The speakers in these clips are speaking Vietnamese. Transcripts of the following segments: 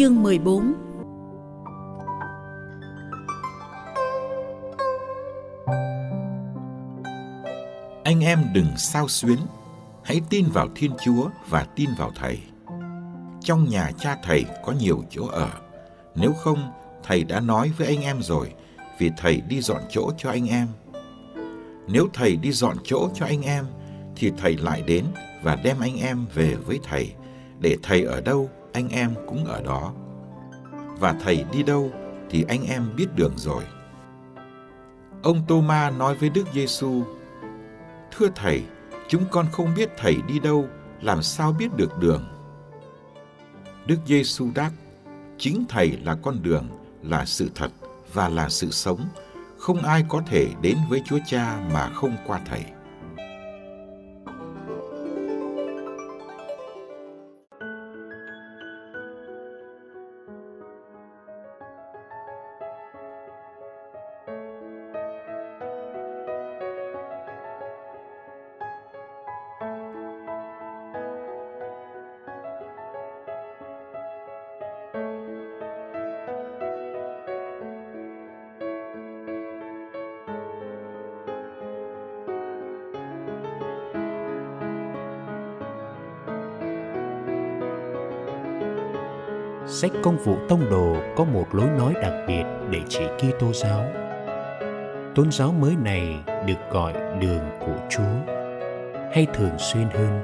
Chương 14 Anh em đừng sao xuyến, hãy tin vào Thiên Chúa và tin vào Thầy. Trong nhà cha Thầy có nhiều chỗ ở, nếu không Thầy đã nói với anh em rồi, vì Thầy đi dọn chỗ cho anh em. Nếu Thầy đi dọn chỗ cho anh em, thì Thầy lại đến và đem anh em về với Thầy, để Thầy ở đâu anh em cũng ở đó. Và thầy đi đâu thì anh em biết đường rồi. Ông Tô-ma nói với Đức Giêsu: "Thưa thầy, chúng con không biết thầy đi đâu, làm sao biết được đường?" Đức Giêsu đáp: "Chính thầy là con đường, là sự thật và là sự sống, không ai có thể đến với Chúa Cha mà không qua thầy." Sách công vụ tông đồ có một lối nói đặc biệt để chỉ Kitô giáo. Tôn giáo mới này được gọi đường của Chúa, hay thường xuyên hơn,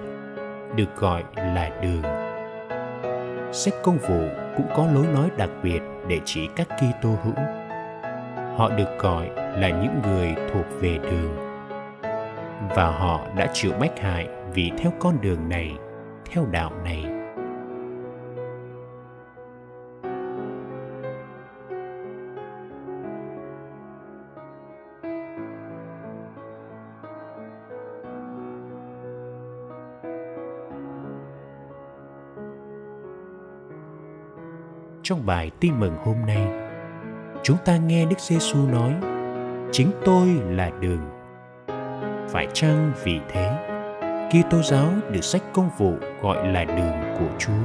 được gọi là đường. Sách công vụ cũng có lối nói đặc biệt để chỉ các Kitô hữu. Họ được gọi là những người thuộc về đường. Và họ đã chịu bách hại vì theo con đường này, theo đạo này trong bài tin mừng hôm nay chúng ta nghe đức giêsu nói, chính tôi là đường phải chăng vì thế, Kitô giáo được sách công vụ gọi là đường của Chúa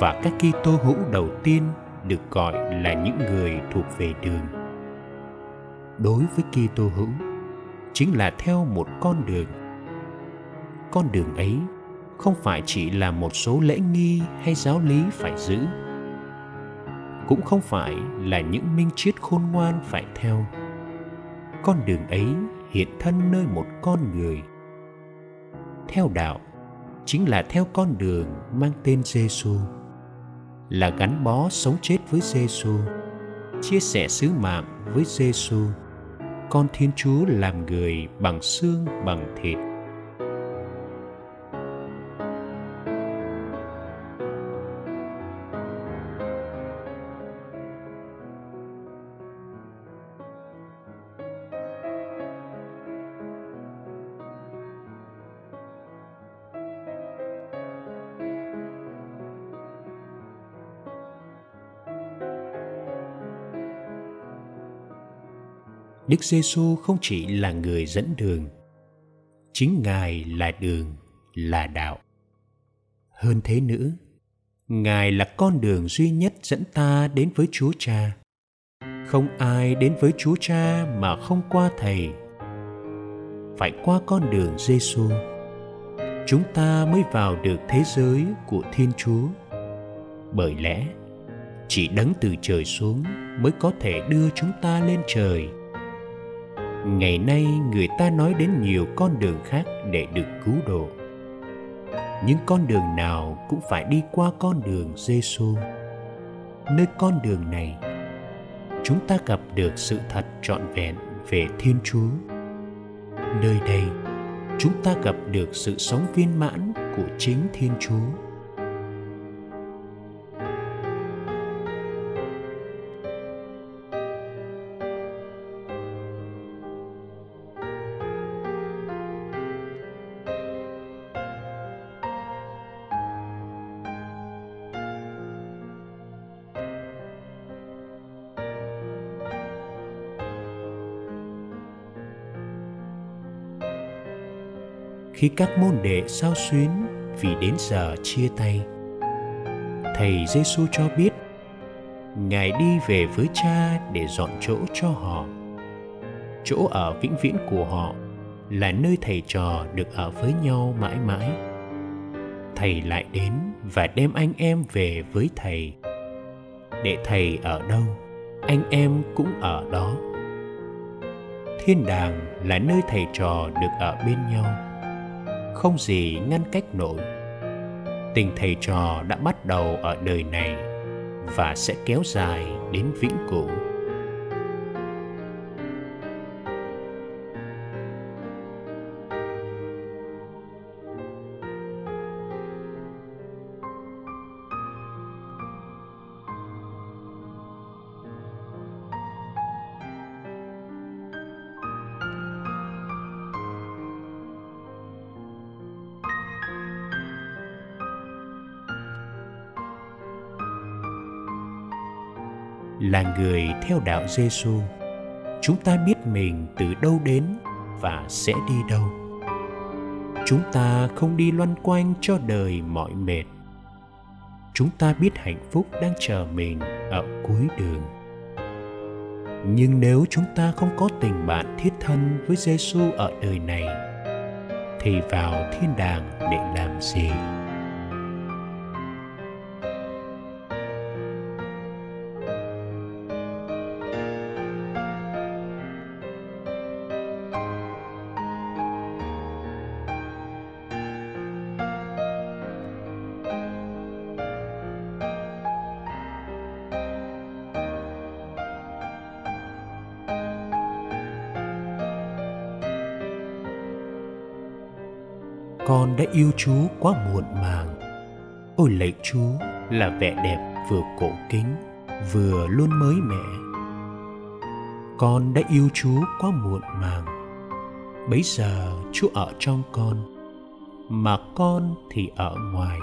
và các Kitô hữu đầu tiên được gọi là những người thuộc về đường. Đối với Kitô hữu, chính là theo một con đường. Con đường ấy không phải chỉ là một số lễ nghi hay giáo lý phải giữ cũng không phải là những minh triết khôn ngoan phải theo. Con đường ấy hiện thân nơi một con người. Theo đạo, chính là theo con đường mang tên Giêsu là gắn bó sống chết với Giêsu chia sẻ sứ mạng với Giêsu con Thiên Chúa làm người bằng xương, bằng thịt. Đức Giêsu không chỉ là người dẫn đường, chính Ngài là đường, là đạo. Hơn thế nữa, Ngài là con đường duy nhất dẫn ta đến với Chúa Cha. Không ai đến với Chúa Cha mà không qua Thầy. Phải qua con đường Giêsu, chúng ta mới vào được thế giới của Thiên Chúa. Bởi lẽ, chỉ đấng từ trời xuống mới có thể đưa chúng ta lên trời ngày nay người ta nói đến nhiều con đường khác để được cứu độ những con đường nào cũng phải đi qua con đường Giêsu. Nơi con đường này, chúng ta gặp được sự thật trọn vẹn về Thiên Chúa. Nơi đây, chúng ta gặp được sự sống viên mãn của chính Thiên Chúa. Khi các môn đệ sao xuyến vì đến giờ chia tay. Thầy giêsu cho biết, ngài đi về với cha để dọn chỗ cho họ. Chỗ ở vĩnh viễn của họ là nơi thầy trò được ở với nhau mãi mãi. Thầy lại đến và đem anh em về với thầy. Để thầy ở đâu, anh em cũng ở đó. Thiên đàng là nơi thầy trò được ở bên nhau không gì ngăn cách nổi. Tình thầy trò đã bắt đầu ở đời này và sẽ kéo dài đến vĩnh cửu. Là người theo đạo Giêsu, chúng ta biết mình từ đâu đến và sẽ đi đâu. Chúng ta không đi loanh quanh cho đời mỏi mệt. Chúng ta biết hạnh phúc đang chờ mình ở cuối đường. Nhưng nếu chúng ta không có tình bạn thiết thân với Giêsu ở đời này thì vào thiên đàng để làm gì? Con đã yêu Chúa quá muộn màng. Ôi lạy Chúa là vẻ đẹp vừa cổ kính, vừa luôn mới mẻ. Con đã yêu Chúa quá muộn màng. Bấy giờ Chúa ở trong con, mà con thì ở ngoài.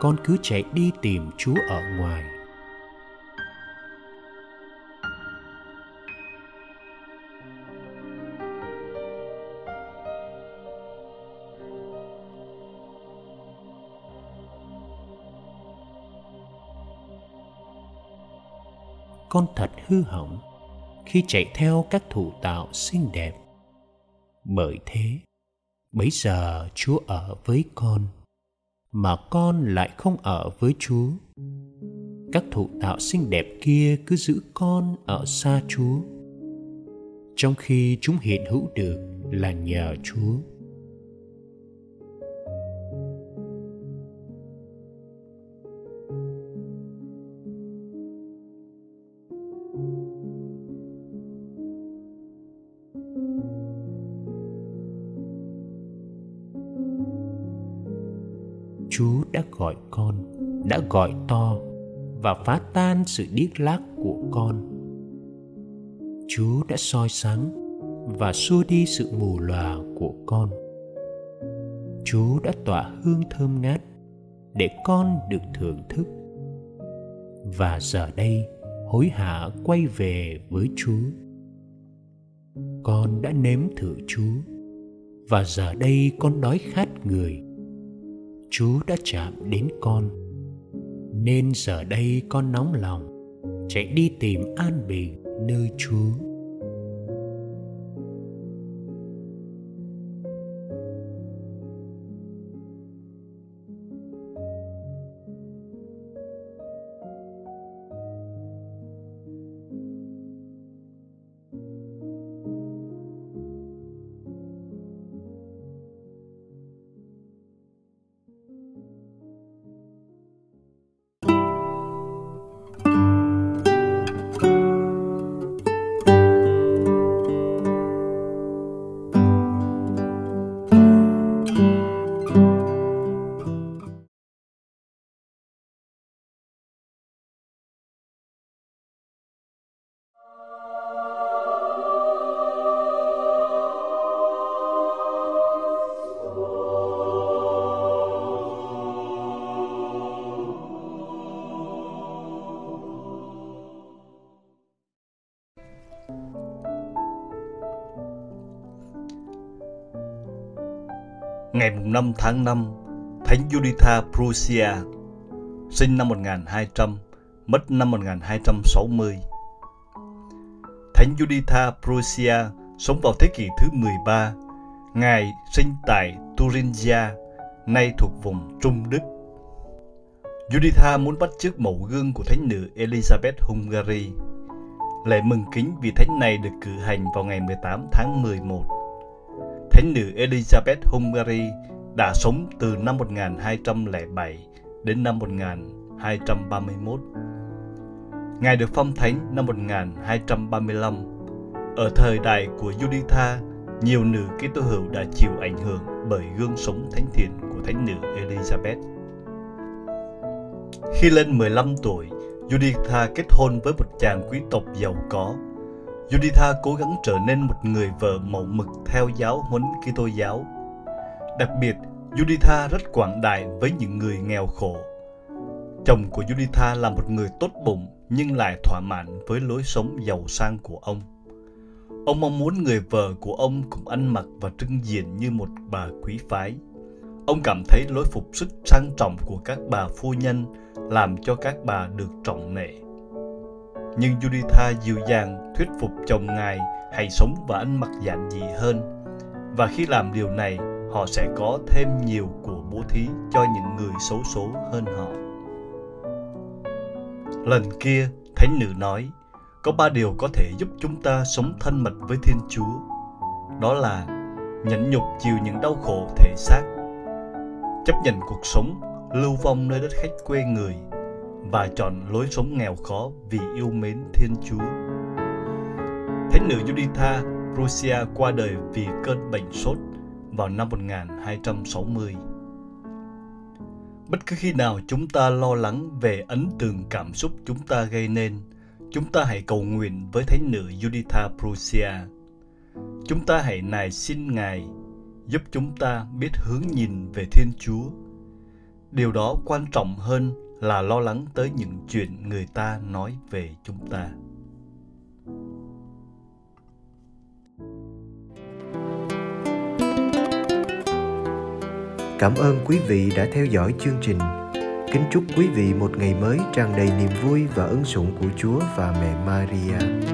Con cứ chạy đi tìm Chúa ở ngoài con thật hư hỏng khi chạy theo các thủ tạo xinh đẹp. Bởi thế, bấy giờ chúa ở với con, mà con lại không ở với chúa. Các thủ tạo xinh đẹp kia cứ giữ con ở xa chúa, trong khi chúng hiện hữu được là nhờ chúa. Chúa đã gọi con, đã gọi to và phá tan sự điếc lác của con. Chúa đã soi sáng và xua đi sự mù lòa của con. Chúa đã tỏa hương thơm ngát để con được thưởng thức. Và giờ đây hối hả quay về với Chúa. Con đã nếm thử Chúa và giờ đây con đói khát người Chúa đã chạm đến con nên giờ đây con nóng lòng, chạy đi tìm an bình nơi Chúa. Ngày 5 tháng 5, Thánh Juditha Prussia, sinh năm 1200, mất năm 1260. Thánh Juditha Prussia sống vào thế kỷ thứ 13. Ngài sinh tại Thuringia, nay thuộc vùng Trung Đức. Juditha muốn bắt chước mẫu gương của thánh nữ Elizabeth Hungary. Lễ mừng kính vì thánh này được cử hành vào ngày 18 tháng 11. Thánh nữ Elizabeth Hungary đã sống từ năm 1207 đến năm 1231. Ngài được phong thánh năm 1235. Ở thời đại của Juditha, nhiều nữ Kitô hữu đã chịu ảnh hưởng bởi gương sống thánh thiện của thánh nữ Elizabeth. Khi lên 15 tuổi, Juditha kết hôn với một chàng quý tộc giàu có. Juditha cố gắng trở nên một người vợ mẫu mực theo giáo huấn Kitô giáo. Đặc biệt, Juditha rất quảng đại với những người nghèo khổ. Chồng của Juditha là một người tốt bụng nhưng lại thỏa mãn với lối sống giàu sang của ông. Ông mong muốn người vợ của ông cũng ăn mặc và trưng diện như một bà quý phái. Ông cảm thấy lối phục sức sang trọng của các bà phu nhân làm cho các bà được trọng nể. Nhưng Juditha dịu dàng thuyết phục chồng ngài hãy sống và ăn mặc giản dị hơn. Và khi làm điều này, họ sẽ có thêm nhiều của bố thí cho những người xấu số hơn họ. Lần kia, Thánh nữ nói, có ba điều có thể giúp chúng ta sống thân mật với Thiên Chúa. Đó là nhẫn nhục chịu những đau khổ thể xác, chấp nhận cuộc sống lưu vong nơi đất khách quê người và chọn lối sống nghèo khó vì yêu mến Thiên Chúa. Thánh nữ Juditha Prussia qua đời vì cơn bệnh sốt vào năm 1260. Bất cứ khi nào chúng ta lo lắng về ấn tượng cảm xúc chúng ta gây nên, chúng ta hãy cầu nguyện với Thánh nữ Juditha Prussia. Chúng ta hãy nài xin Ngài giúp chúng ta biết hướng nhìn về Thiên Chúa. Điều đó quan trọng hơn là lo lắng tới những chuyện người ta nói về chúng ta. Cảm ơn quý vị đã theo dõi chương trình. Kính chúc quý vị một ngày mới tràn đầy niềm vui và ân sủng của Chúa và mẹ Maria.